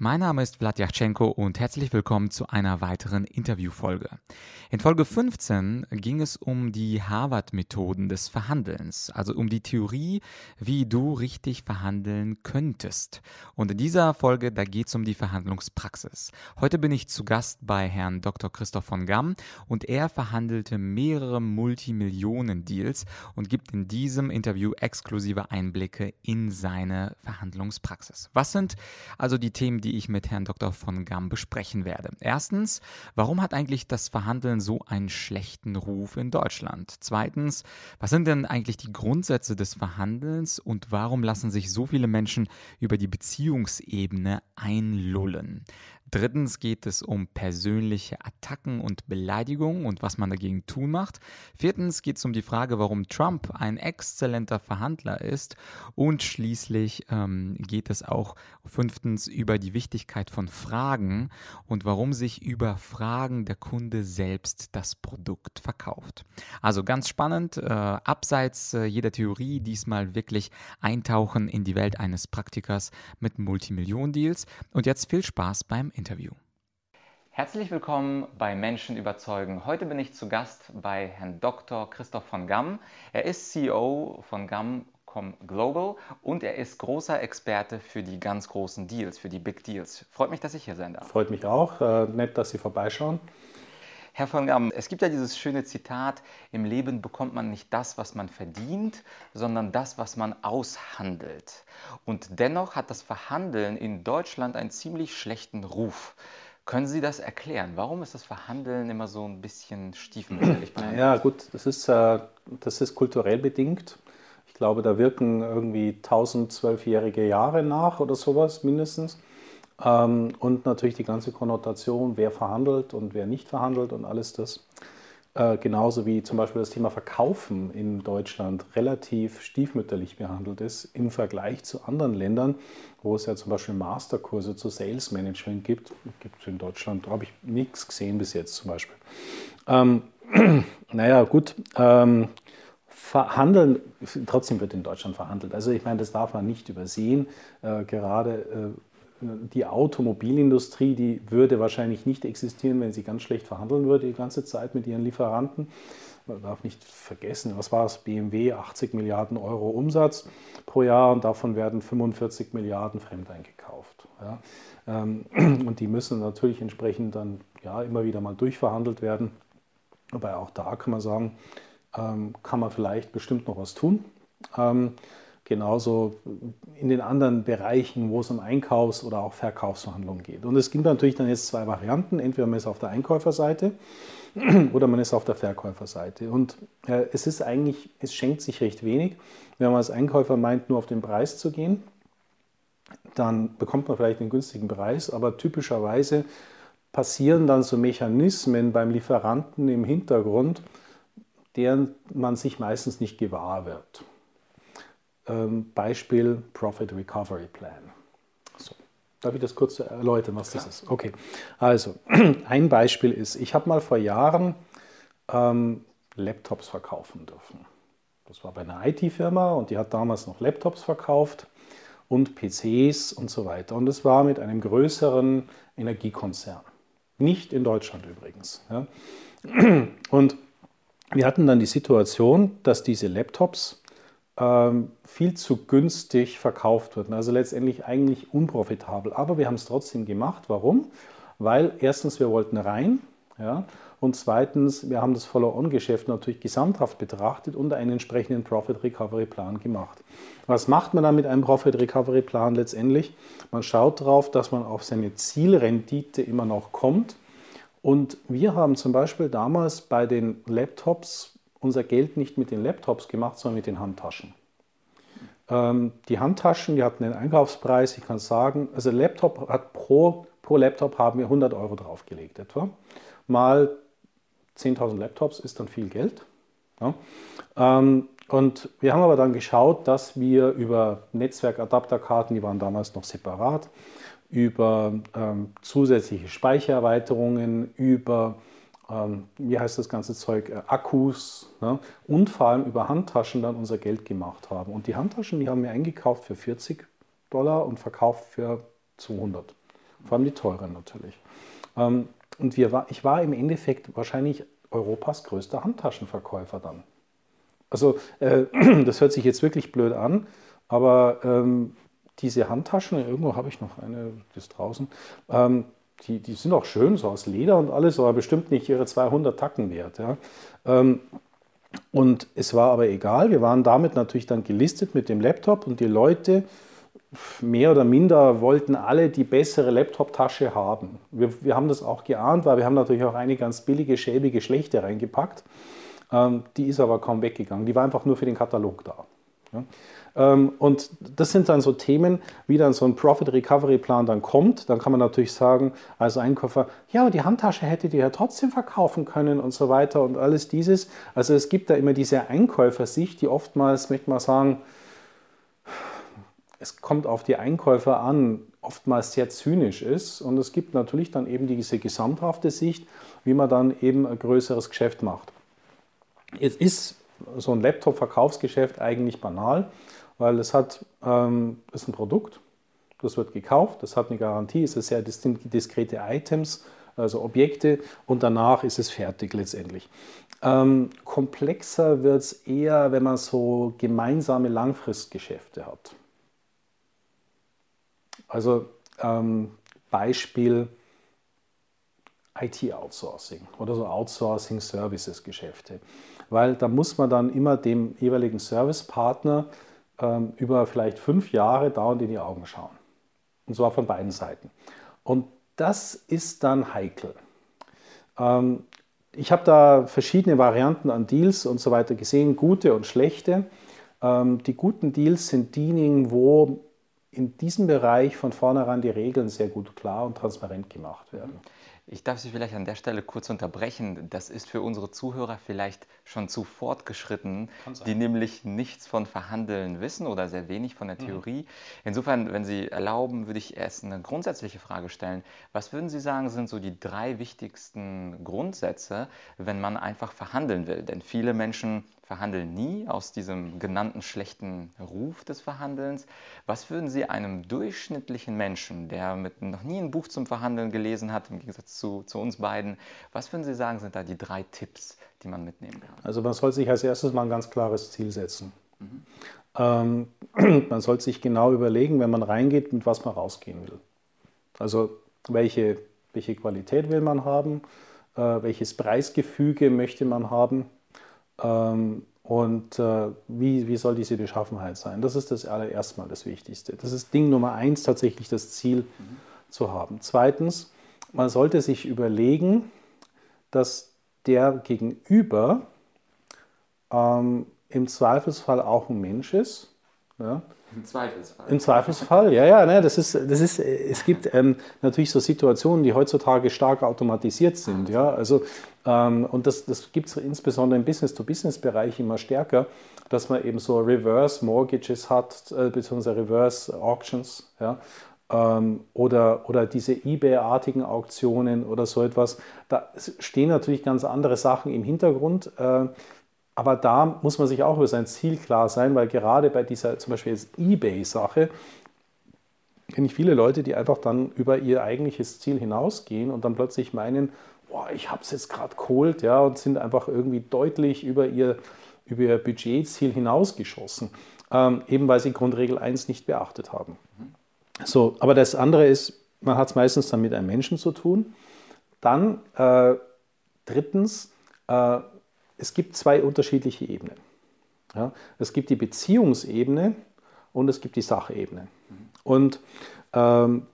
Mein Name ist Vlad Vladyachenko und herzlich willkommen zu einer weiteren Interviewfolge. In Folge 15 ging es um die Harvard-Methoden des Verhandelns, also um die Theorie, wie du richtig verhandeln könntest. Und in dieser Folge, da geht es um die Verhandlungspraxis. Heute bin ich zu Gast bei Herrn Dr. Christoph von Gamm und er verhandelte mehrere Multimillionen-Deals und gibt in diesem Interview exklusive Einblicke in seine Verhandlungspraxis. Was sind also die Themen, die die ich mit Herrn Dr. von Gamm besprechen werde. Erstens, warum hat eigentlich das Verhandeln so einen schlechten Ruf in Deutschland? Zweitens, was sind denn eigentlich die Grundsätze des Verhandelns und warum lassen sich so viele Menschen über die Beziehungsebene einlullen? Drittens geht es um persönliche Attacken und Beleidigungen und was man dagegen tun macht. Viertens geht es um die Frage, warum Trump ein exzellenter Verhandler ist. Und schließlich ähm, geht es auch fünftens über die Wichtigkeit von Fragen und warum sich über Fragen der Kunde selbst das Produkt verkauft. Also ganz spannend, äh, abseits äh, jeder Theorie, diesmal wirklich eintauchen in die Welt eines Praktikers mit Multimillionen-Deals. Und jetzt viel Spaß beim Interview. Herzlich willkommen bei Menschen überzeugen. Heute bin ich zu Gast bei Herrn Dr. Christoph von Gamm. Er ist CEO von Gamm Global und er ist großer Experte für die ganz großen Deals, für die Big Deals. Freut mich, dass ich hier sein darf. Freut mich auch. Äh, nett, dass Sie vorbeischauen. Herr von Gamm, es gibt ja dieses schöne Zitat, im Leben bekommt man nicht das, was man verdient, sondern das, was man aushandelt. Und dennoch hat das Verhandeln in Deutschland einen ziemlich schlechten Ruf. Können Sie das erklären? Warum ist das Verhandeln immer so ein bisschen stiefmütterlich? Ja, gut, das ist, äh, das ist kulturell bedingt. Ich glaube, da wirken irgendwie 1012-jährige Jahre nach oder sowas mindestens. Ähm, und natürlich die ganze Konnotation, wer verhandelt und wer nicht verhandelt und alles das. Äh, genauso wie zum Beispiel das Thema Verkaufen in Deutschland relativ stiefmütterlich behandelt ist im Vergleich zu anderen Ländern, wo es ja zum Beispiel Masterkurse zu Sales Management gibt. Gibt es in Deutschland, habe ich nichts gesehen bis jetzt zum Beispiel. Ähm, naja, gut. Ähm, verhandeln, trotzdem wird in Deutschland verhandelt. Also ich meine, das darf man nicht übersehen. Äh, gerade äh, die Automobilindustrie, die würde wahrscheinlich nicht existieren, wenn sie ganz schlecht verhandeln würde die ganze Zeit mit ihren Lieferanten. Man darf nicht vergessen, was war es? BMW, 80 Milliarden Euro Umsatz pro Jahr und davon werden 45 Milliarden fremd eingekauft. Ja. Ähm, und die müssen natürlich entsprechend dann ja, immer wieder mal durchverhandelt werden. Aber auch da kann man sagen, ähm, kann man vielleicht bestimmt noch was tun. Genauso in den anderen Bereichen, wo es um Einkaufs- oder auch Verkaufsverhandlungen geht. Und es gibt natürlich dann jetzt zwei Varianten. Entweder man ist auf der Einkäuferseite oder man ist auf der Verkäuferseite. Und äh, es ist eigentlich, es schenkt sich recht wenig. Wenn man als Einkäufer meint, nur auf den Preis zu gehen, dann bekommt man vielleicht einen günstigen Preis, aber typischerweise passieren dann so Mechanismen beim Lieferanten im Hintergrund, deren man sich meistens nicht gewahr wird. Ähm, Beispiel Profit Recovery Plan. So. Darf ich das kurz erläutern, was das ist? Okay, also ein Beispiel ist, ich habe mal vor Jahren ähm, Laptops verkaufen dürfen. Das war bei einer IT-Firma und die hat damals noch Laptops verkauft und PCs und so weiter. Und es war mit einem größeren Energiekonzern. Nicht in Deutschland übrigens. Ja. Und wir hatten dann die Situation, dass diese Laptops ähm, viel zu günstig verkauft wurden. Also letztendlich eigentlich unprofitabel. Aber wir haben es trotzdem gemacht. Warum? Weil erstens, wir wollten rein. Ja, und zweitens, wir haben das Follow-on-Geschäft natürlich gesamthaft betrachtet und einen entsprechenden Profit-Recovery-Plan gemacht. Was macht man dann mit einem Profit-Recovery-Plan letztendlich? Man schaut darauf, dass man auf seine Zielrendite immer noch kommt. Und wir haben zum Beispiel damals bei den Laptops unser Geld nicht mit den Laptops gemacht, sondern mit den Handtaschen. Ähm, die Handtaschen, die hatten den Einkaufspreis, ich kann sagen, also Laptop hat pro, pro Laptop haben wir 100 Euro draufgelegt etwa. Mal 10.000 Laptops ist dann viel Geld. Ja. Ähm, und wir haben aber dann geschaut, dass wir über Netzwerkadapterkarten, die waren damals noch separat, über ähm, zusätzliche Speichererweiterungen, über ähm, wie heißt das ganze Zeug, äh, Akkus ne? und vor allem über Handtaschen dann unser Geld gemacht haben. Und die Handtaschen, die haben wir eingekauft für 40 Dollar und verkauft für 200. Vor allem die teuren natürlich. Ähm, und wir ich war im Endeffekt wahrscheinlich Europas größter Handtaschenverkäufer dann. Also äh, das hört sich jetzt wirklich blöd an, aber ähm, diese Handtaschen, irgendwo habe ich noch eine, die ist draußen, ähm, die, die sind auch schön, so aus Leder und alles, aber bestimmt nicht ihre 200 Tacken wert. Ja. Ähm, und es war aber egal, wir waren damit natürlich dann gelistet mit dem Laptop und die Leute, mehr oder minder wollten alle die bessere Laptop-Tasche haben. Wir, wir haben das auch geahnt, weil wir haben natürlich auch eine ganz billige, schäbige, schlechte reingepackt. Ähm, die ist aber kaum weggegangen. Die war einfach nur für den Katalog da. Ja. Ähm, und das sind dann so Themen, wie dann so ein Profit Recovery Plan dann kommt. Dann kann man natürlich sagen, als Einkäufer, ja, die Handtasche hättet ihr ja trotzdem verkaufen können und so weiter und alles dieses. Also es gibt da immer diese Einkäufersicht, die oftmals, möchte man sagen, es kommt auf die Einkäufer an, oftmals sehr zynisch ist. Und es gibt natürlich dann eben diese gesamthafte Sicht, wie man dann eben ein größeres Geschäft macht. Jetzt ist so ein Laptop-Verkaufsgeschäft eigentlich banal, weil es hat, ähm, ist ein Produkt, das wird gekauft, das hat eine Garantie, es ist sehr diskrete Items, also Objekte und danach ist es fertig letztendlich. Ähm, komplexer wird es eher, wenn man so gemeinsame Langfristgeschäfte hat. Also ähm, Beispiel IT-Outsourcing oder so Outsourcing-Services-Geschäfte. Weil da muss man dann immer dem jeweiligen Servicepartner ähm, über vielleicht fünf Jahre dauernd in die Augen schauen. Und zwar von beiden Seiten. Und das ist dann heikel. Ähm, ich habe da verschiedene Varianten an Deals und so weiter gesehen, gute und schlechte. Ähm, die guten Deals sind diejenigen, wo in diesem Bereich von vornherein die Regeln sehr gut klar und transparent gemacht werden. Ich darf Sie vielleicht an der Stelle kurz unterbrechen. Das ist für unsere Zuhörer vielleicht schon zu fortgeschritten, die nämlich nichts von Verhandeln wissen oder sehr wenig von der mhm. Theorie. Mhm. Insofern, wenn Sie erlauben, würde ich erst eine grundsätzliche Frage stellen. Was würden Sie sagen, sind so die drei wichtigsten Grundsätze, wenn man einfach verhandeln will? Denn viele Menschen verhandeln nie aus diesem genannten schlechten Ruf des Verhandelns. Was würden Sie einem durchschnittlichen Menschen, der mit noch nie ein Buch zum Verhandeln gelesen hat, im Gegensatz zu, zu uns beiden, was würden Sie sagen, sind da die drei Tipps, die man mitnehmen kann? Also man soll sich als erstes mal ein ganz klares Ziel setzen. Mhm. Ähm, man soll sich genau überlegen, wenn man reingeht, mit was man rausgehen will. Also welche, welche Qualität will man haben, äh, welches Preisgefüge möchte man haben und äh, wie, wie soll diese Beschaffenheit sein? Das ist das allererste Mal das Wichtigste. Das ist Ding Nummer eins, tatsächlich das Ziel mhm. zu haben. Zweitens, man sollte sich überlegen, dass der Gegenüber ähm, im Zweifelsfall auch ein Mensch ist. Ja? Im Zweifelsfall. Im Zweifelsfall, ja, ja. Ne, das ist, das ist, es gibt ähm, natürlich so Situationen, die heutzutage stark automatisiert sind. Ja? Also, ähm, und das, das gibt es insbesondere im Business-to-Business-Bereich immer stärker, dass man eben so Reverse Mortgages hat, äh, beziehungsweise Reverse Auctions. Ja? Ähm, oder, oder diese eBay-artigen Auktionen oder so etwas. Da stehen natürlich ganz andere Sachen im Hintergrund. Äh, aber da muss man sich auch über sein Ziel klar sein, weil gerade bei dieser zum Beispiel eBay-Sache kenne ich viele Leute, die einfach dann über ihr eigentliches Ziel hinausgehen und dann plötzlich meinen, boah, ich habe es jetzt gerade geholt, ja, und sind einfach irgendwie deutlich über ihr, über ihr Budgetziel hinausgeschossen, ähm, eben weil sie Grundregel 1 nicht beachtet haben. So, aber das andere ist, man hat es meistens dann mit einem Menschen zu tun. Dann äh, drittens, äh, es gibt zwei unterschiedliche Ebenen. Ja, es gibt die Beziehungsebene und es gibt die Sachebene. Und ähm,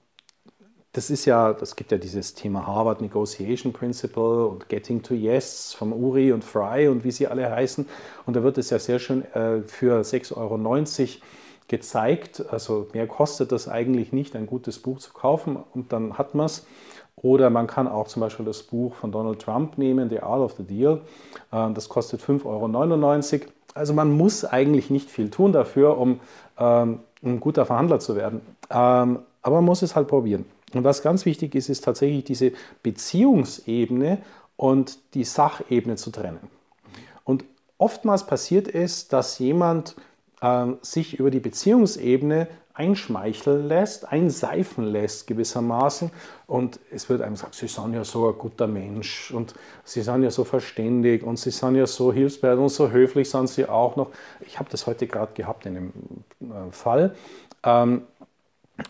das ist ja, das gibt ja dieses Thema Harvard Negotiation Principle und Getting to Yes vom Uri und Fry und wie sie alle heißen. Und da wird es ja sehr schön äh, für 6,90 Euro gezeigt. Also mehr kostet das eigentlich nicht, ein gutes Buch zu kaufen und dann hat man es. Oder man kann auch zum Beispiel das Buch von Donald Trump nehmen, The Art of the Deal. Ähm, das kostet 5,99 Euro. Also man muss eigentlich nicht viel tun dafür, um ähm, ein guter Verhandler zu werden. Ähm, aber man muss es halt probieren. Und was ganz wichtig ist, ist tatsächlich diese Beziehungsebene und die Sachebene zu trennen. Und oftmals passiert es, dass jemand sich über die Beziehungsebene einschmeicheln lässt, einseifen lässt gewissermaßen. Und es wird einem gesagt, Sie sind ja so ein guter Mensch und Sie sind ja so verständig und Sie sind ja so hilfsbereit und so höflich sind Sie auch noch. Ich habe das heute gerade gehabt in einem äh, Fall. Ähm,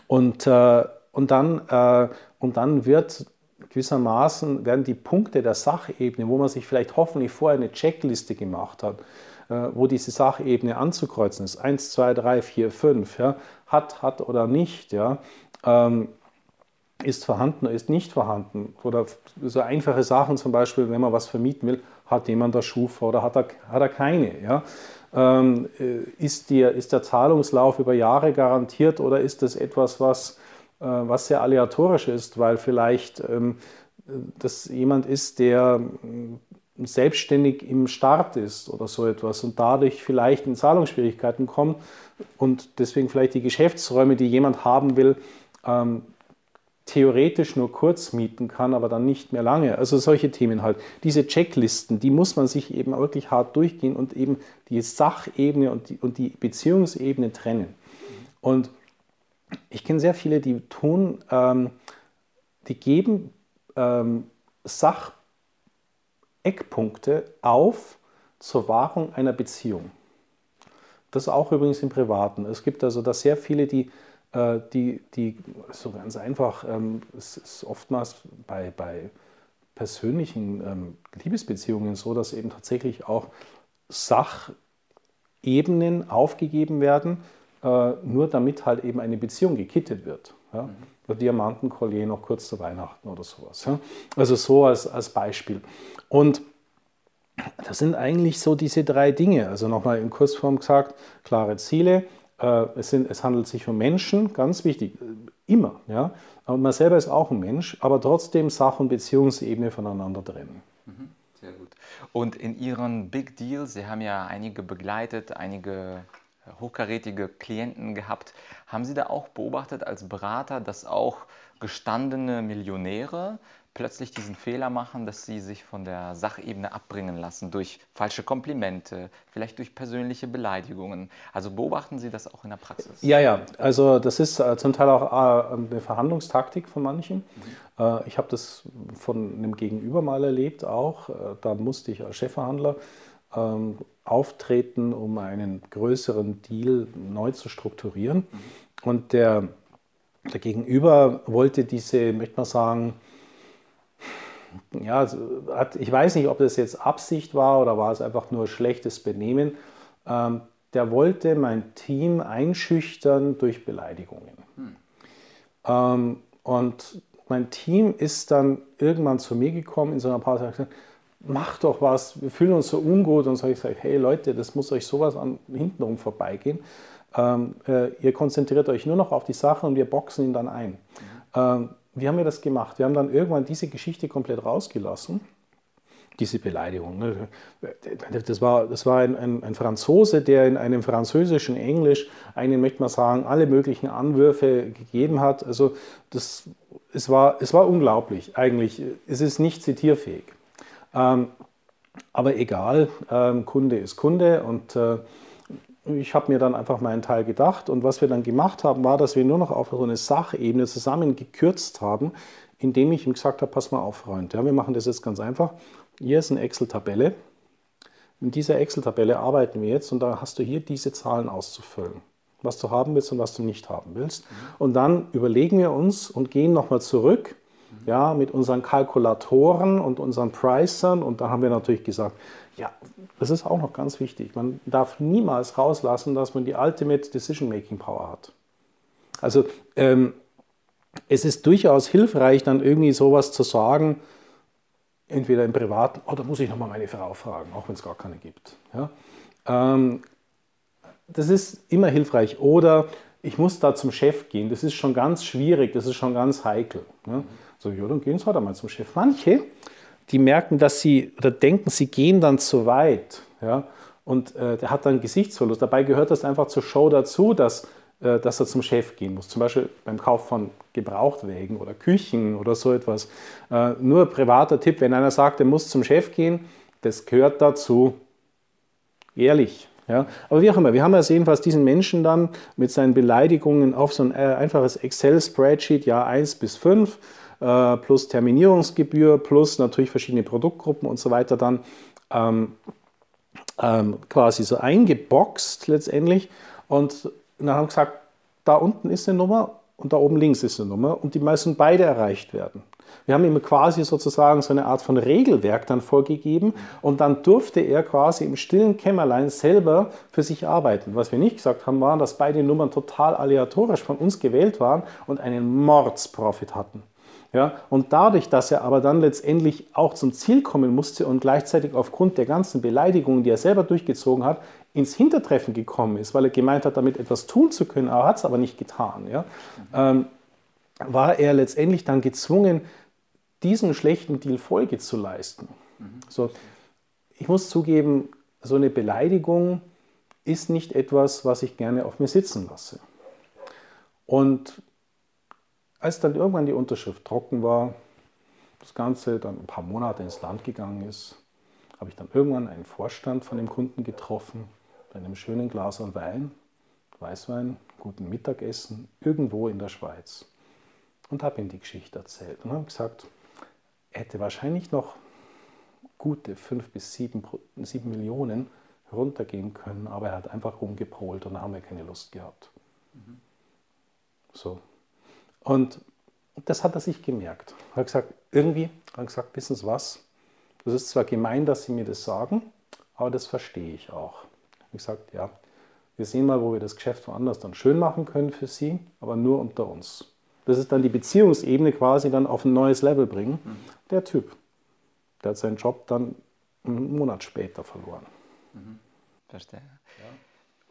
und, äh, und, dann, äh, und dann wird gewissermaßen werden die Punkte der Sachebene, wo man sich vielleicht hoffentlich vorher eine Checkliste gemacht hat, wo diese Sachebene anzukreuzen ist, 1, 2, 3, 4, 5, ja, hat, hat oder nicht, ja, ähm, ist vorhanden oder ist nicht vorhanden. Oder so einfache Sachen zum Beispiel, wenn man was vermieten will, hat jemand das Schufa oder hat er, hat er keine. Ja? Ähm, äh, ist, die, ist der Zahlungslauf über Jahre garantiert oder ist das etwas, was, äh, was sehr aleatorisch ist, weil vielleicht ähm, das jemand ist, der selbstständig im Start ist oder so etwas und dadurch vielleicht in Zahlungsschwierigkeiten kommt und deswegen vielleicht die Geschäftsräume, die jemand haben will, ähm, theoretisch nur kurz mieten kann, aber dann nicht mehr lange. Also solche Themen halt. Diese Checklisten, die muss man sich eben wirklich hart durchgehen und eben die Sachebene und die, und die Beziehungsebene trennen. Und ich kenne sehr viele, die tun, ähm, die geben ähm, Sach Eckpunkte auf zur Wahrung einer Beziehung. Das auch übrigens im Privaten. Es gibt also da sehr viele, die, äh, die, die so ganz einfach, ähm, es ist oftmals bei, bei persönlichen ähm, Liebesbeziehungen so, dass eben tatsächlich auch Sachebenen aufgegeben werden, äh, nur damit halt eben eine Beziehung gekittet wird. Ja? Mhm. Diamantenkollier noch kurz zu Weihnachten oder sowas. Also so als, als Beispiel. Und das sind eigentlich so diese drei Dinge. Also nochmal in Kurzform gesagt, klare Ziele. Äh, es, sind, es handelt sich um Menschen, ganz wichtig, äh, immer. Ja? Und man selber ist auch ein Mensch, aber trotzdem Sach- und Beziehungsebene voneinander trennen. Mhm, sehr gut. Und in Ihren Big Deals, Sie haben ja einige begleitet, einige hochkarätige Klienten gehabt. Haben Sie da auch beobachtet als Berater, dass auch gestandene Millionäre plötzlich diesen Fehler machen, dass sie sich von der Sachebene abbringen lassen durch falsche Komplimente, vielleicht durch persönliche Beleidigungen. Also beobachten Sie das auch in der Praxis? Ja, ja. Also das ist äh, zum Teil auch äh, eine Verhandlungstaktik von manchen. Mhm. Äh, ich habe das von einem Gegenüber mal erlebt auch. Da musste ich als Chefverhandler ähm, auftreten, um einen größeren Deal neu zu strukturieren. Mhm. Und der, der Gegenüber wollte diese, möchte man sagen, ja, hat, ich weiß nicht, ob das jetzt Absicht war oder war es einfach nur schlechtes Benehmen. Ähm, der wollte mein Team einschüchtern durch Beleidigungen. Hm. Ähm, und mein Team ist dann irgendwann zu mir gekommen in so einer Pause und gesagt, mach doch was, wir fühlen uns so ungut. Und so habe ich gesagt, hey Leute, das muss euch sowas an hintenrum vorbeigehen. Ähm, äh, ihr konzentriert euch nur noch auf die Sache und wir boxen ihn dann ein. Mhm. Ähm, wie haben wir das gemacht? Wir haben dann irgendwann diese Geschichte komplett rausgelassen. Diese Beleidigung. Ne? Das war, das war ein, ein, ein, Franzose, der in einem französischen Englisch einen, möchte man sagen, alle möglichen Anwürfe gegeben hat. Also das, es, war, es war unglaublich eigentlich. Es ist nicht zitierfähig. Ähm, aber egal, ähm, Kunde ist Kunde und äh, ich habe mir dann einfach meinen Teil gedacht und was wir dann gemacht haben, war, dass wir nur noch auf so eine Sachebene zusammengekürzt haben, indem ich ihm gesagt habe, pass mal auf, Freund, ja, wir machen das jetzt ganz einfach. Hier ist eine Excel-Tabelle. In dieser Excel-Tabelle arbeiten wir jetzt und da hast du hier diese Zahlen auszufüllen, was du haben willst und was du nicht haben willst. Und dann überlegen wir uns und gehen nochmal zurück ja, mit unseren Kalkulatoren und unseren Pricern. Und da haben wir natürlich gesagt, ja, das ist auch noch ganz wichtig. Man darf niemals rauslassen, dass man die Ultimate Decision-Making Power hat. Also ähm, es ist durchaus hilfreich, dann irgendwie sowas zu sagen, entweder im Privaten, oh, da muss ich nochmal meine Frau fragen, auch wenn es gar keine gibt. Ja? Ähm, das ist immer hilfreich. Oder ich muss da zum Chef gehen, das ist schon ganz schwierig, das ist schon ganz heikel. Ne? So, ja, dann gehen Sie halt einmal zum Chef. Manche, die merken, dass sie oder denken, sie gehen dann zu weit. Ja? Und äh, der hat dann Gesichtsverlust. Dabei gehört das einfach zur Show dazu, dass äh, dass er zum Chef gehen muss. Zum Beispiel beim Kauf von Gebrauchtwägen oder Küchen oder so etwas. Äh, nur privater Tipp, wenn einer sagt, er muss zum Chef gehen, das gehört dazu. Ehrlich. Ja? Aber wie auch immer, wir haben ja sehen, was diesen Menschen dann mit seinen Beleidigungen auf so ein äh, einfaches Excel-Spreadsheet, ja 1 bis 5, äh, plus Terminierungsgebühr, plus natürlich verschiedene Produktgruppen und so weiter dann ähm, ähm, quasi so eingeboxt letztendlich. Und dann haben wir gesagt, da unten ist eine Nummer und da oben links ist eine Nummer und die müssen beide erreicht werden. Wir haben ihm quasi sozusagen so eine Art von Regelwerk dann vorgegeben und dann durfte er quasi im stillen Kämmerlein selber für sich arbeiten. Was wir nicht gesagt haben, war, dass beide Nummern total aleatorisch von uns gewählt waren und einen Mordsprofit hatten. Ja, und dadurch, dass er aber dann letztendlich auch zum Ziel kommen musste und gleichzeitig aufgrund der ganzen Beleidigungen, die er selber durchgezogen hat, ins Hintertreffen gekommen ist, weil er gemeint hat, damit etwas tun zu können, er hat es aber nicht getan, ja, ähm, war er letztendlich dann gezwungen, diesem schlechten Deal Folge zu leisten. Mhm. So, ich muss zugeben, so eine Beleidigung ist nicht etwas, was ich gerne auf mir sitzen lasse. Und als dann irgendwann die Unterschrift trocken war, das Ganze dann ein paar Monate ins Land gegangen ist, habe ich dann irgendwann einen Vorstand von dem Kunden getroffen, bei einem schönen Glas Wein, Weißwein, guten Mittagessen, irgendwo in der Schweiz. Und habe ihm die Geschichte erzählt und habe gesagt, er hätte wahrscheinlich noch gute fünf bis sieben, sieben Millionen runtergehen können, aber er hat einfach rumgepolt und da haben wir keine Lust gehabt. Mhm. So, und das hat er sich gemerkt. Er hat gesagt, irgendwie, er hat gesagt, wissen Sie was, das ist zwar gemein, dass Sie mir das sagen, aber das verstehe ich auch. Ich habe gesagt, ja, wir sehen mal, wo wir das Geschäft woanders dann schön machen können für Sie, aber nur unter uns. Das ist dann die Beziehungsebene quasi dann auf ein neues Level bringen. Mhm. Der Typ, der hat seinen Job dann einen Monat später verloren. Mhm. Verstehe. Ja.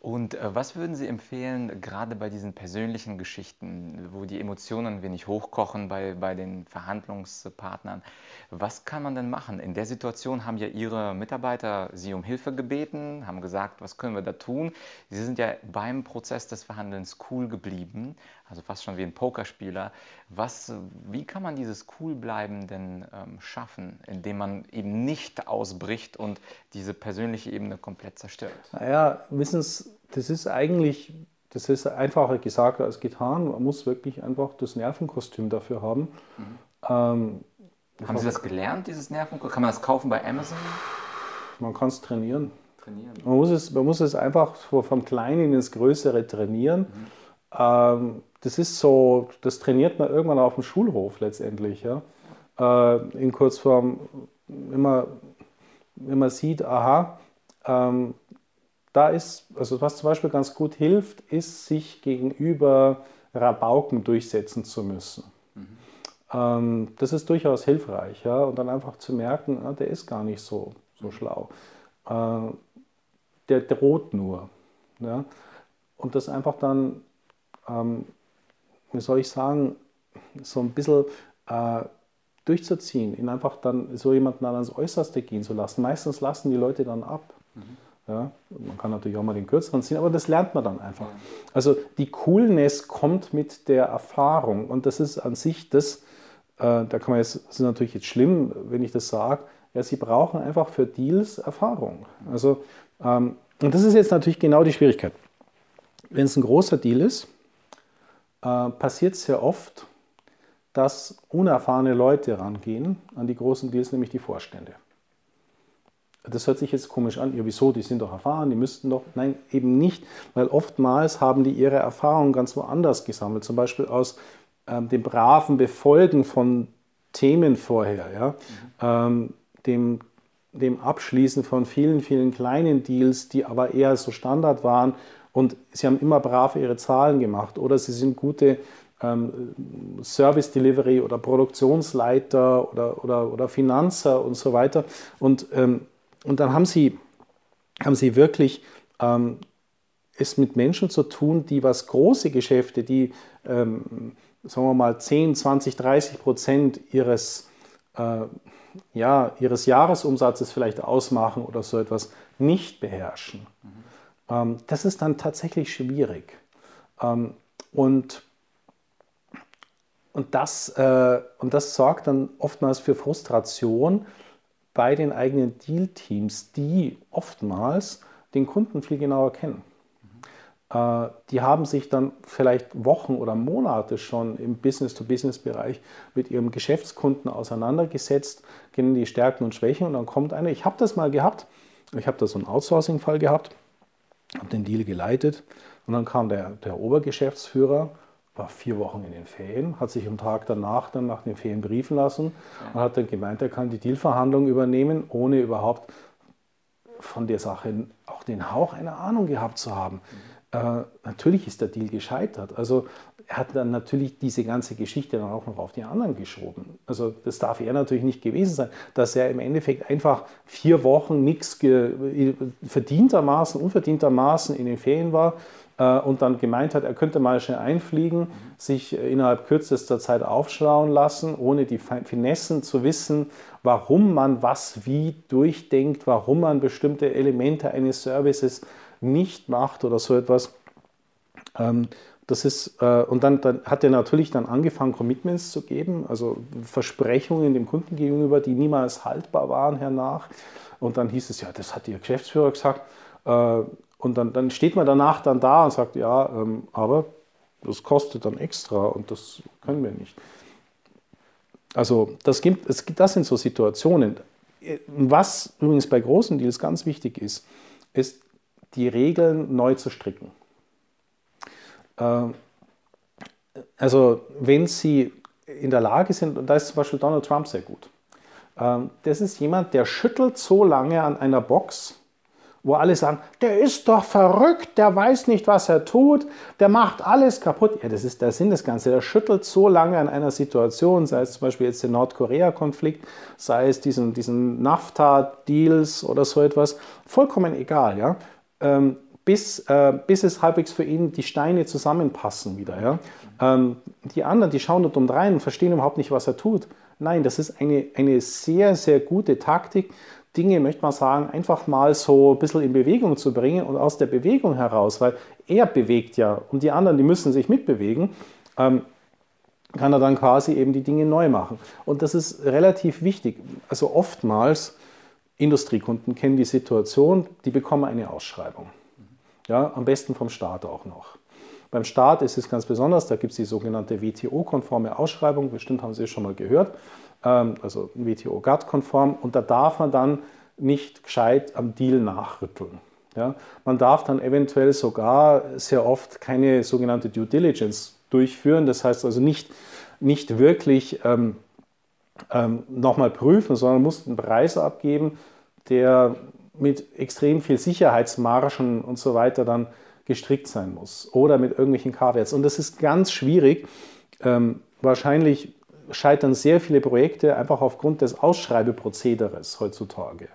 Und äh, was würden Sie empfehlen, gerade bei diesen persönlichen Geschichten, wo die Emotionen ein wenig hochkochen bei, bei den Verhandlungspartnern? Was kann man denn machen? In der Situation haben ja Ihre Mitarbeiter Sie um Hilfe gebeten, haben gesagt, was können wir da tun? Sie sind ja beim Prozess des Verhandelns cool geblieben, also fast schon wie ein Pokerspieler. Was, wie kann man dieses Coolbleiben denn ähm, schaffen, indem man eben nicht ausbricht und diese persönliche Ebene komplett zerstört? Naja, wissen Sie, das ist eigentlich, das ist einfacher gesagt als getan. Man muss wirklich einfach das Nervenkostüm dafür haben. Mhm. Ähm, haben Sie das gelernt, dieses Nervenkostüm? Kann man das kaufen bei Amazon? Man kann es trainieren. trainieren. Man, muss es, man muss es einfach vom Kleinen ins Größere trainieren. Mhm. Ähm, das ist so, das trainiert man irgendwann auf dem Schulhof letztendlich. Ja? Äh, in Kurzform, wenn man, wenn man sieht, aha, ähm, da ist, also was zum Beispiel ganz gut hilft, ist, sich gegenüber Rabauken durchsetzen zu müssen. Mhm. Ähm, das ist durchaus hilfreich, ja, und dann einfach zu merken, ah, der ist gar nicht so, so schlau. Äh, der droht nur. Ja? Und das einfach dann, ähm, wie soll ich sagen, so ein bisschen äh, durchzuziehen, ihn einfach dann so jemanden dann ans Äußerste gehen zu lassen. Meistens lassen die Leute dann ab. Mhm. Ja, man kann natürlich auch mal den kürzeren ziehen, aber das lernt man dann einfach. Also die Coolness kommt mit der Erfahrung und das ist an sich das, äh, da kann man jetzt, das ist natürlich jetzt schlimm, wenn ich das sage, ja, sie brauchen einfach für Deals Erfahrung. Also, ähm, und das ist jetzt natürlich genau die Schwierigkeit. Wenn es ein großer Deal ist, äh, passiert es sehr oft, dass unerfahrene Leute rangehen an die großen Deals, nämlich die Vorstände das hört sich jetzt komisch an, ja wieso, die sind doch erfahren, die müssten doch, nein, eben nicht, weil oftmals haben die ihre Erfahrungen ganz woanders gesammelt, zum Beispiel aus ähm, dem braven Befolgen von Themen vorher, ja? Ähm, dem, dem Abschließen von vielen, vielen kleinen Deals, die aber eher so Standard waren. Und sie haben immer brav ihre Zahlen gemacht. Oder sie sind gute ähm, Service Delivery oder Produktionsleiter oder, oder, oder Finanzer und so weiter. Und ähm, und dann haben sie, haben sie wirklich ähm, es mit Menschen zu tun, die was große Geschäfte, die, ähm, sagen wir mal, 10, 20, 30 Prozent ihres, äh, ja, ihres Jahresumsatzes vielleicht ausmachen oder so etwas, nicht beherrschen. Mhm. Ähm, das ist dann tatsächlich schwierig. Ähm, und, und, das, äh, und das sorgt dann oftmals für Frustration bei den eigenen Deal-Teams, die oftmals den Kunden viel genauer kennen. Äh, die haben sich dann vielleicht Wochen oder Monate schon im Business-to-Business-Bereich mit ihrem Geschäftskunden auseinandergesetzt, kennen die Stärken und Schwächen und dann kommt einer, ich habe das mal gehabt, ich habe da so einen Outsourcing-Fall gehabt, habe den Deal geleitet und dann kam der, der Obergeschäftsführer, war vier Wochen in den Ferien, hat sich am Tag danach dann nach den Ferien briefen lassen und hat dann gemeint, er kann die Dealverhandlung übernehmen, ohne überhaupt von der Sache auch den Hauch einer Ahnung gehabt zu haben. Äh, natürlich ist der Deal gescheitert. Also er hat dann natürlich diese ganze Geschichte dann auch noch auf die anderen geschoben. Also das darf er natürlich nicht gewesen sein, dass er im Endeffekt einfach vier Wochen nichts verdientermaßen, unverdientermaßen in den Ferien war und dann gemeint hat, er könnte mal schnell einfliegen, sich innerhalb kürzester Zeit aufschlauen lassen, ohne die Finessen zu wissen, warum man was wie durchdenkt, warum man bestimmte Elemente eines Services nicht macht oder so etwas. Ähm, das ist, äh, und dann, dann, hat er natürlich dann angefangen, Commitments zu geben, also Versprechungen dem Kunden gegenüber, die niemals haltbar waren hernach. Und dann hieß es, ja, das hat Ihr Geschäftsführer gesagt. Und dann, dann steht man danach dann da und sagt, ja, ähm, aber das kostet dann extra und das können wir nicht. Also das, gibt, es, das sind so Situationen. Was übrigens bei großen Deals ganz wichtig ist, ist die Regeln neu zu stricken. Ähm, also wenn Sie in der Lage sind, und da ist zum Beispiel Donald Trump sehr gut, ähm, das ist jemand, der schüttelt so lange an einer Box, wo alle sagen, der ist doch verrückt, der weiß nicht, was er tut, der macht alles kaputt. Ja, das ist der Sinn des Ganzen. Der schüttelt so lange an einer Situation, sei es zum Beispiel jetzt der Nordkorea-Konflikt, sei es diesen, diesen NAFTA-Deals oder so etwas, vollkommen egal. Ja? Ähm, bis, äh, bis es halbwegs für ihn die Steine zusammenpassen wieder. Ja? Ähm, die anderen, die schauen dort um rein und verstehen überhaupt nicht, was er tut. Nein, das ist eine, eine sehr, sehr gute Taktik, Dinge, möchte man sagen, einfach mal so ein bisschen in Bewegung zu bringen und aus der Bewegung heraus, weil er bewegt ja und die anderen, die müssen sich mitbewegen, ähm, kann er dann quasi eben die Dinge neu machen. Und das ist relativ wichtig. Also oftmals, Industriekunden kennen die Situation, die bekommen eine Ausschreibung. Ja, am besten vom Staat auch noch. Beim Staat ist es ganz besonders, da gibt es die sogenannte WTO-konforme Ausschreibung, bestimmt haben Sie es schon mal gehört, also WTO-GATT-konform, und da darf man dann nicht gescheit am Deal nachrütteln. Ja, man darf dann eventuell sogar sehr oft keine sogenannte Due Diligence durchführen, das heißt also nicht, nicht wirklich ähm, ähm, nochmal prüfen, sondern muss einen Preis abgeben, der mit extrem viel Sicherheitsmargen und so weiter dann gestrickt sein muss oder mit irgendwelchen K-Werts. Und das ist ganz schwierig. Ähm, wahrscheinlich scheitern sehr viele Projekte einfach aufgrund des Ausschreibeprozederes heutzutage.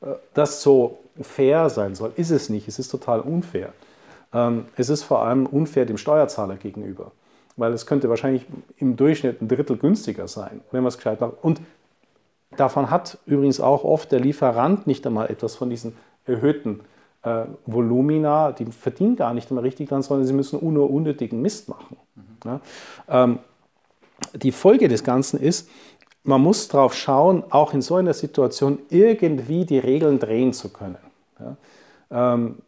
Äh, das so fair sein soll, ist es nicht. Es ist total unfair. Ähm, es ist vor allem unfair dem Steuerzahler gegenüber, weil es könnte wahrscheinlich im Durchschnitt ein Drittel günstiger sein, wenn man es gescheit macht. Und Davon hat übrigens auch oft der Lieferant nicht einmal etwas von diesen erhöhten äh, Volumina. Die verdienen gar nicht einmal richtig dran, sondern sie müssen nur unnötigen Mist machen. Mhm. Ja? Ähm, die Folge des Ganzen ist, man muss darauf schauen, auch in so einer Situation irgendwie die Regeln drehen zu können. Ja? Ähm,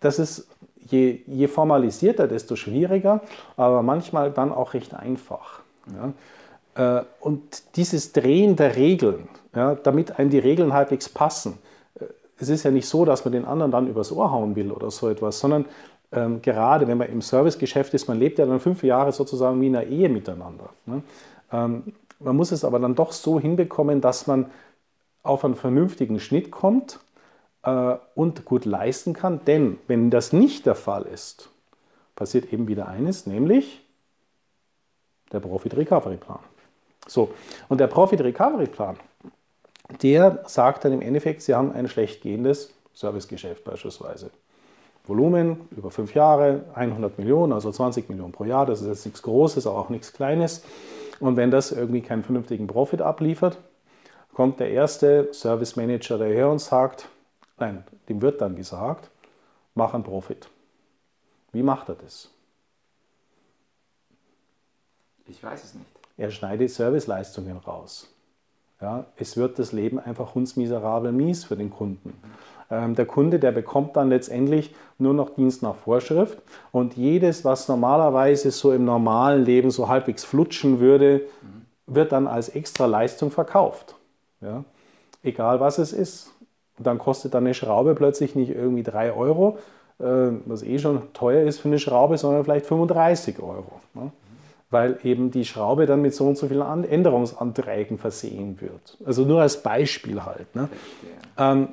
das ist je, je, formalisierter, desto schwieriger, aber manchmal dann auch recht einfach. Ja? Äh, und dieses Drehen der Regeln, ja, damit einem die Regeln halbwegs passen, äh, es ist ja nicht so, dass man den anderen dann übers Ohr hauen will oder so etwas, sondern ähm, gerade wenn man im Servicegeschäft ist, man lebt ja dann fünf Jahre sozusagen wie in einer Ehe miteinander. Ne? Ähm, man muss es aber dann doch so hinbekommen, dass man auf einen vernünftigen Schnitt kommt äh, und gut leisten kann. Denn wenn das nicht der Fall ist, passiert eben wieder eines, nämlich der Profit Recovery Plan. So, und der Profit Recovery Plan, der sagt dann im Endeffekt, Sie haben ein schlecht gehendes Servicegeschäft beispielsweise. Volumen über fünf Jahre, 100 Millionen, also 20 Millionen pro Jahr, das ist jetzt nichts Großes, aber auch nichts Kleines. Und wenn das irgendwie keinen vernünftigen Profit abliefert, kommt der erste Service Manager daher und sagt, nein, dem wird dann gesagt, mach einen Profit. Wie macht er das? Ich weiß es nicht. Er schneidet Serviceleistungen raus. Ja, es wird das Leben einfach hundsmiserabel mies für den Kunden. Ähm, der Kunde, der bekommt dann letztendlich nur noch Dienst nach Vorschrift und jedes, was normalerweise so im normalen Leben so halbwegs flutschen würde, wird dann als extra Leistung verkauft. Ja? Egal was es ist. Und dann kostet dann eine Schraube plötzlich nicht irgendwie 3 Euro, äh, was eh schon teuer ist für eine Schraube, sondern vielleicht 35 Euro. Ne? weil eben die Schraube dann mit so und so vielen Änderungsanträgen versehen wird. Also nur als Beispiel halt. Ne? Ähm,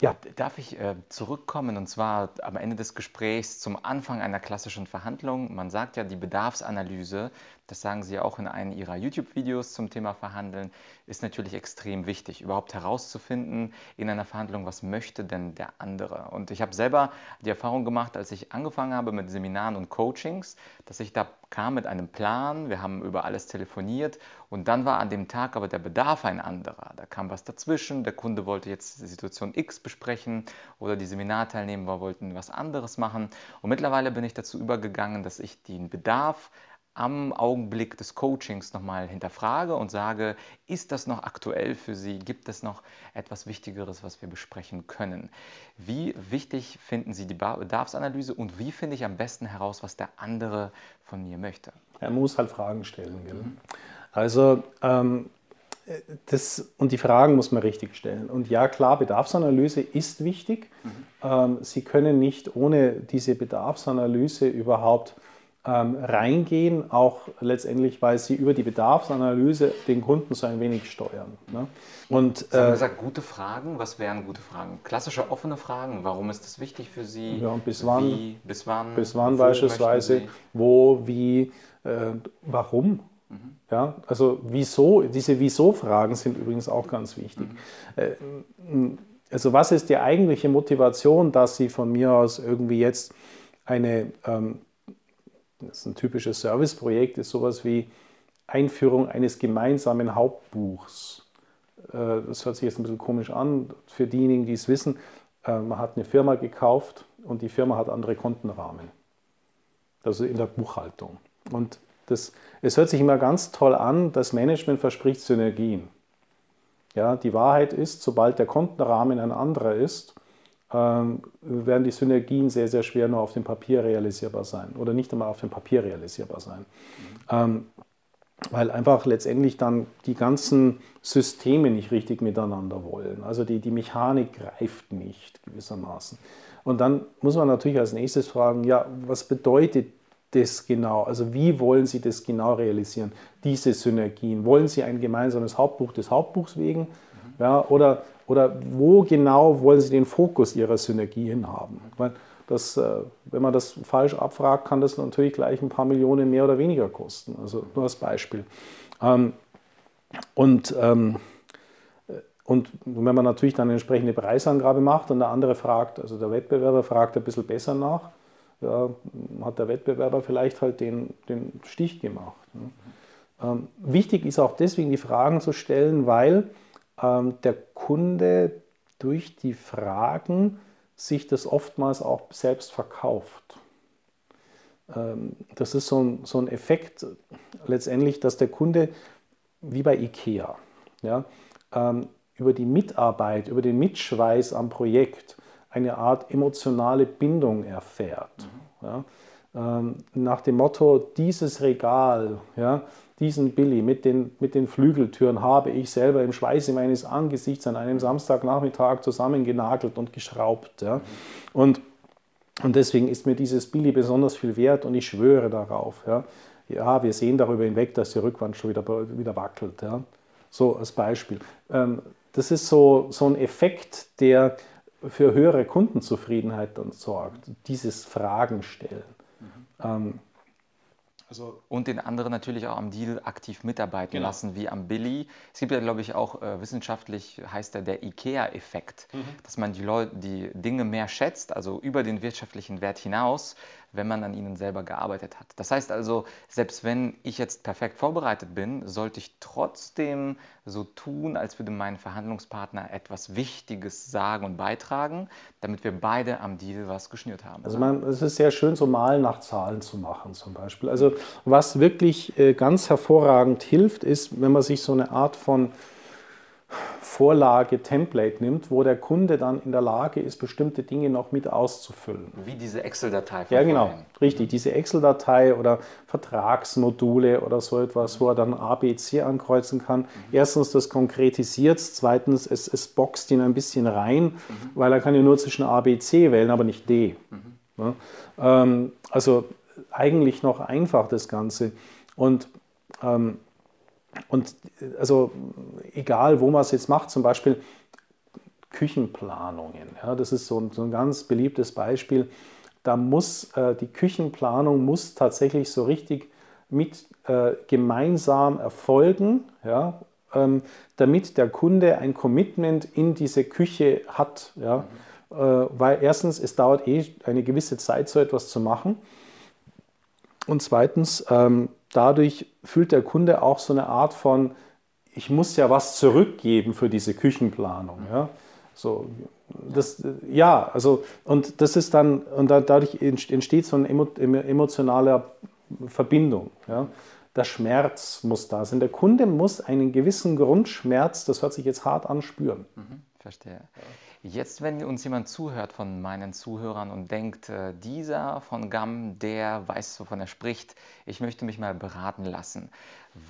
ja. Darf ich äh, zurückkommen und zwar am Ende des Gesprächs zum Anfang einer klassischen Verhandlung? Man sagt ja, die Bedarfsanalyse, das sagen Sie auch in einem Ihrer YouTube-Videos zum Thema Verhandeln, ist natürlich extrem wichtig, überhaupt herauszufinden in einer Verhandlung, was möchte denn der andere. Und ich habe selber die Erfahrung gemacht, als ich angefangen habe mit Seminaren und Coachings, dass ich da kam mit einem Plan, wir haben über alles telefoniert und dann war an dem Tag aber der Bedarf ein anderer. Da kam was dazwischen, der Kunde wollte jetzt die Situation X besprechen oder die Seminarteilnehmer wollten was anderes machen. Und mittlerweile bin ich dazu übergegangen, dass ich den Bedarf am Augenblick des Coachings nochmal hinterfrage und sage, ist das noch aktuell für Sie? Gibt es noch etwas Wichtigeres, was wir besprechen können? Wie wichtig finden Sie die Bedarfsanalyse und wie finde ich am besten heraus, was der andere von mir möchte? Er muss halt Fragen stellen. Mhm. Also ähm, das, und die Fragen muss man richtig stellen. Und ja, klar, Bedarfsanalyse ist wichtig. Mhm. Ähm, Sie können nicht ohne diese Bedarfsanalyse überhaupt ähm, reingehen, auch letztendlich, weil sie über die Bedarfsanalyse den Kunden so ein wenig steuern. Ne? Und, Sie haben äh, gesagt, gute Fragen. Was wären gute Fragen? Klassische offene Fragen. Warum ist das wichtig für Sie? Ja, bis wann? Wie, bis wann? Bis wann beispielsweise? Wo, wie, äh, warum? Mhm. Ja, also wieso, diese Wieso-Fragen sind übrigens auch ganz wichtig. Mhm. Äh, also was ist die eigentliche Motivation, dass Sie von mir aus irgendwie jetzt eine ähm, das ist ein typisches Serviceprojekt, ist sowas wie Einführung eines gemeinsamen Hauptbuchs. Äh, das hört sich jetzt ein bisschen komisch an für diejenigen, die es wissen. Äh, man hat eine Firma gekauft und die Firma hat andere Kontenrahmen. Also in der Buchhaltung. Und das, es hört sich immer ganz toll an, das Management verspricht Synergien. Ja, die Wahrheit ist, sobald der Kontenrahmen ein anderer ist, werden die Synergien sehr, sehr schwer nur auf dem Papier realisierbar sein oder nicht einmal auf dem Papier realisierbar sein. Mhm. weil einfach letztendlich dann die ganzen Systeme nicht richtig miteinander wollen. Also die, die Mechanik greift nicht gewissermaßen. Und dann muss man natürlich als nächstes fragen, ja, was bedeutet das genau? Also wie wollen Sie das genau realisieren, diese Synergien? Wollen Sie ein gemeinsames Hauptbuch des Hauptbuchs wegen? Ja, oder oder wo genau wollen Sie den Fokus Ihrer Synergien haben? Weil das, äh, wenn man das falsch abfragt, kann das natürlich gleich ein paar Millionen mehr oder weniger kosten. Also nur als Beispiel. Ähm, und, ähm, und wenn man natürlich dann eine entsprechende Preisangabe macht und der andere fragt, also der Wettbewerber fragt ein bisschen besser nach, ja, hat der Wettbewerber vielleicht halt den, den Stich gemacht. Ne? Ähm, wichtig ist auch deswegen die Fragen zu stellen, weil der Kunde durch die Fragen sich das oftmals auch selbst verkauft. Ähm, das ist so ein, so ein Effekt letztendlich, dass der Kunde, wie bei IKEA, ja, ähm, über die Mitarbeit, über den Mitschweiß am Projekt eine Art emotionale Bindung erfährt. Mhm. Ja, nach dem Motto, dieses Regal, ja, diesen Billy mit den, mit den Flügeltüren habe ich selber im Schweiße meines Angesichts an einem Samstagnachmittag zusammengenagelt und geschraubt. Ja. Und, und deswegen ist mir dieses Billy besonders viel wert und ich schwöre darauf. Ja, ja wir sehen darüber hinweg, dass die Rückwand schon wieder, wieder wackelt. Ja. So als Beispiel. Ähm, das ist so, so ein Effekt, der für höhere Kundenzufriedenheit dann sorgt, dieses Fragen stellen. Mhm. Also und den anderen natürlich auch am Deal aktiv mitarbeiten genau. lassen, wie am Billy. Es gibt ja, glaube ich, auch äh, wissenschaftlich heißt der der IKEA-Effekt, mhm. dass man die, Leute, die Dinge mehr schätzt, also über den wirtschaftlichen Wert hinaus, wenn man an ihnen selber gearbeitet hat. Das heißt also, selbst wenn ich jetzt perfekt vorbereitet bin, sollte ich trotzdem so tun, als würde mein Verhandlungspartner etwas Wichtiges sagen und beitragen, damit wir beide am Deal was geschnürt haben. Also man, es ist sehr schön, so Malen nach Zahlen zu machen zum Beispiel. Also was wirklich äh, ganz hervorragend hilft, ist, wenn man sich so eine Art von Vorlage, Template nimmt, wo der Kunde dann in der Lage ist, bestimmte Dinge noch mit auszufüllen. Wie diese Excel-Datei. Ja, genau, vorhin. richtig. Diese Excel-Datei oder Vertragsmodule oder so etwas, wo er dann A, B, C ankreuzen kann. Mhm. Erstens, das konkretisiert Zweitens, es, es boxt ihn ein bisschen rein, mhm. weil er kann ja nur zwischen A, B, C wählen, aber nicht D. Mhm. Ja? Ähm, also eigentlich noch einfach das Ganze. Und ähm, und also egal, wo man es jetzt macht, zum Beispiel Küchenplanungen. Ja, das ist so ein, so ein ganz beliebtes Beispiel. Da muss äh, die Küchenplanung muss tatsächlich so richtig mit äh, gemeinsam erfolgen, ja, ähm, damit der Kunde ein Commitment in diese Küche hat. Ja. Mhm. Äh, weil erstens, es dauert eh eine gewisse Zeit, so etwas zu machen. Und zweitens, ähm, dadurch fühlt der Kunde auch so eine Art von, ich muss ja was zurückgeben für diese Küchenplanung. Ja? So, das, ja, also, und das ist dann, und dadurch entsteht so eine emotionale Verbindung. Ja? Der Schmerz muss da sein. Der Kunde muss einen gewissen Grundschmerz, das hört sich jetzt hart an, spüren. Mhm, verstehe. Jetzt, wenn uns jemand zuhört von meinen Zuhörern und denkt, äh, dieser von GAM, der weiß, wovon er spricht, ich möchte mich mal beraten lassen.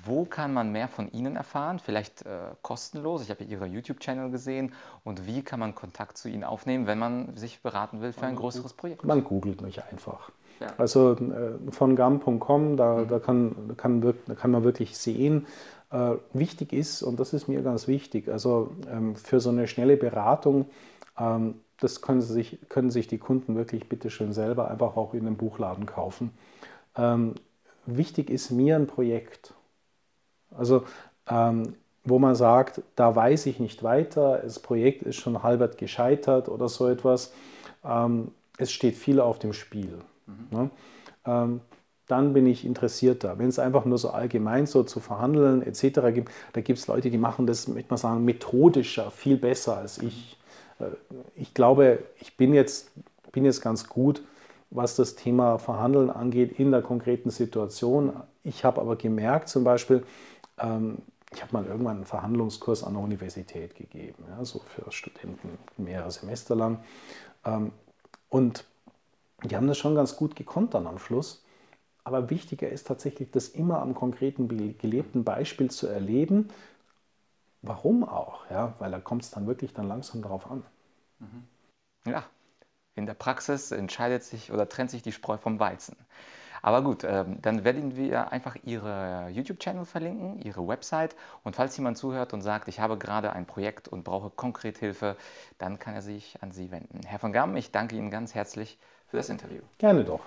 Wo kann man mehr von Ihnen erfahren? Vielleicht äh, kostenlos. Ich habe Ihre YouTube-Channel gesehen. Und wie kann man Kontakt zu Ihnen aufnehmen, wenn man sich beraten will für ein größeres Projekt? Man googelt mich einfach. Ja. Also äh, von gam.com, da, da, kann, kann, da kann man wirklich sehen, äh, wichtig ist, und das ist mir ganz wichtig, also ähm, für so eine schnelle Beratung, ähm, das können, sich, können sich die Kunden wirklich bitteschön selber einfach auch in einem Buchladen kaufen. Ähm, wichtig ist mir ein Projekt. Also ähm, wo man sagt, da weiß ich nicht weiter, das Projekt ist schon halbert gescheitert oder so etwas. Ähm, es steht viel auf dem Spiel. Mhm. Ne? Dann bin ich interessierter. Wenn es einfach nur so allgemein so zu verhandeln etc. gibt, da gibt es Leute, die machen das, möchte man sagen, methodischer, viel besser als ich. Äh, ich glaube, ich bin jetzt, bin jetzt ganz gut, was das Thema Verhandeln angeht in der konkreten Situation. Ich habe aber gemerkt, zum Beispiel, ähm, ich habe mal irgendwann einen Verhandlungskurs an der Universität gegeben, ja, so für Studenten mehrere Semester lang. Ähm, und die haben das schon ganz gut gekonnt dann am Schluss. Aber wichtiger ist tatsächlich, das immer am konkreten gelebten Beispiel zu erleben. Warum auch? Ja, weil da kommt es dann wirklich dann langsam darauf an. Mhm. Ja, in der Praxis entscheidet sich oder trennt sich die Spreu vom Weizen. Aber gut, ähm, dann werden wir einfach Ihre YouTube-Channel verlinken, Ihre Website. Und falls jemand zuhört und sagt, ich habe gerade ein Projekt und brauche konkret Hilfe, dann kann er sich an Sie wenden. Herr von Gamm, ich danke Ihnen ganz herzlich für das Interview. Gerne doch.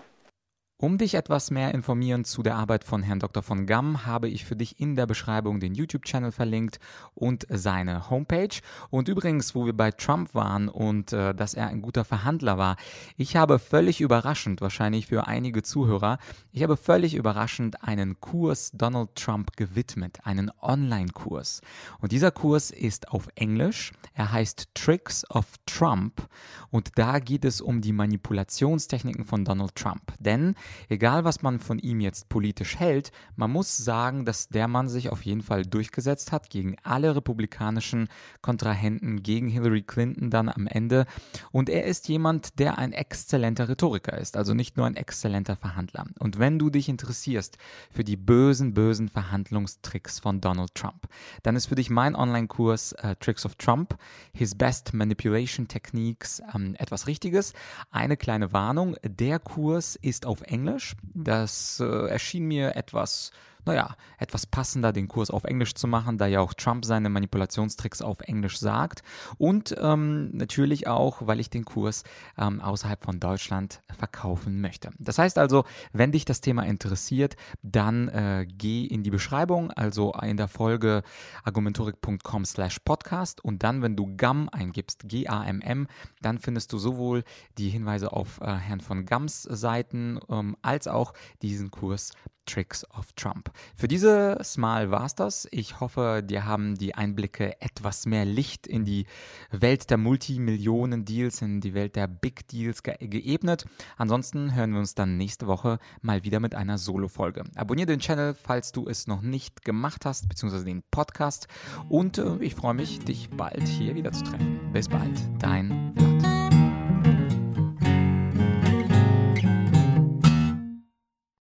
Um dich etwas mehr informieren zu der Arbeit von Herrn Dr. von Gamm, habe ich für dich in der Beschreibung den YouTube-Channel verlinkt und seine Homepage. Und übrigens, wo wir bei Trump waren und äh, dass er ein guter Verhandler war, ich habe völlig überraschend, wahrscheinlich für einige Zuhörer, ich habe völlig überraschend einen Kurs Donald Trump gewidmet, einen Online-Kurs. Und dieser Kurs ist auf Englisch. Er heißt Tricks of Trump und da geht es um die Manipulationstechniken von Donald Trump. Denn egal was man von ihm jetzt politisch hält, man muss sagen, dass der Mann sich auf jeden Fall durchgesetzt hat gegen alle republikanischen Kontrahenten, gegen Hillary Clinton dann am Ende. Und er ist jemand, der ein exzellenter Rhetoriker ist, also nicht nur ein exzellenter Verhandler. Und wenn du dich interessierst für die bösen, bösen Verhandlungstricks von Donald Trump, dann ist für dich mein Online-Kurs äh, Tricks of Trump, His Best Manipulation Techniques ähm, etwas Richtiges. Eine kleine Warnung, der Kurs ist auf Englisch Englisch. Das äh, erschien mir etwas naja, etwas passender, den Kurs auf Englisch zu machen, da ja auch Trump seine Manipulationstricks auf Englisch sagt. Und ähm, natürlich auch, weil ich den Kurs ähm, außerhalb von Deutschland verkaufen möchte. Das heißt also, wenn dich das Thema interessiert, dann äh, geh in die Beschreibung, also in der Folge argumentorik.com slash podcast und dann, wenn du GAM eingibst, G-A-M-M, dann findest du sowohl die Hinweise auf äh, Herrn von Gams Seiten ähm, als auch diesen Kurs Tricks of Trump. Für dieses Mal war's das. Ich hoffe, dir haben die Einblicke etwas mehr Licht in die Welt der Multimillionen-Deals, in die Welt der Big Deals ge geebnet. Ansonsten hören wir uns dann nächste Woche mal wieder mit einer Solo-Folge. Abonniere den Channel, falls du es noch nicht gemacht hast, beziehungsweise den Podcast. Und äh, ich freue mich, dich bald hier wieder zu treffen. Bis bald, dein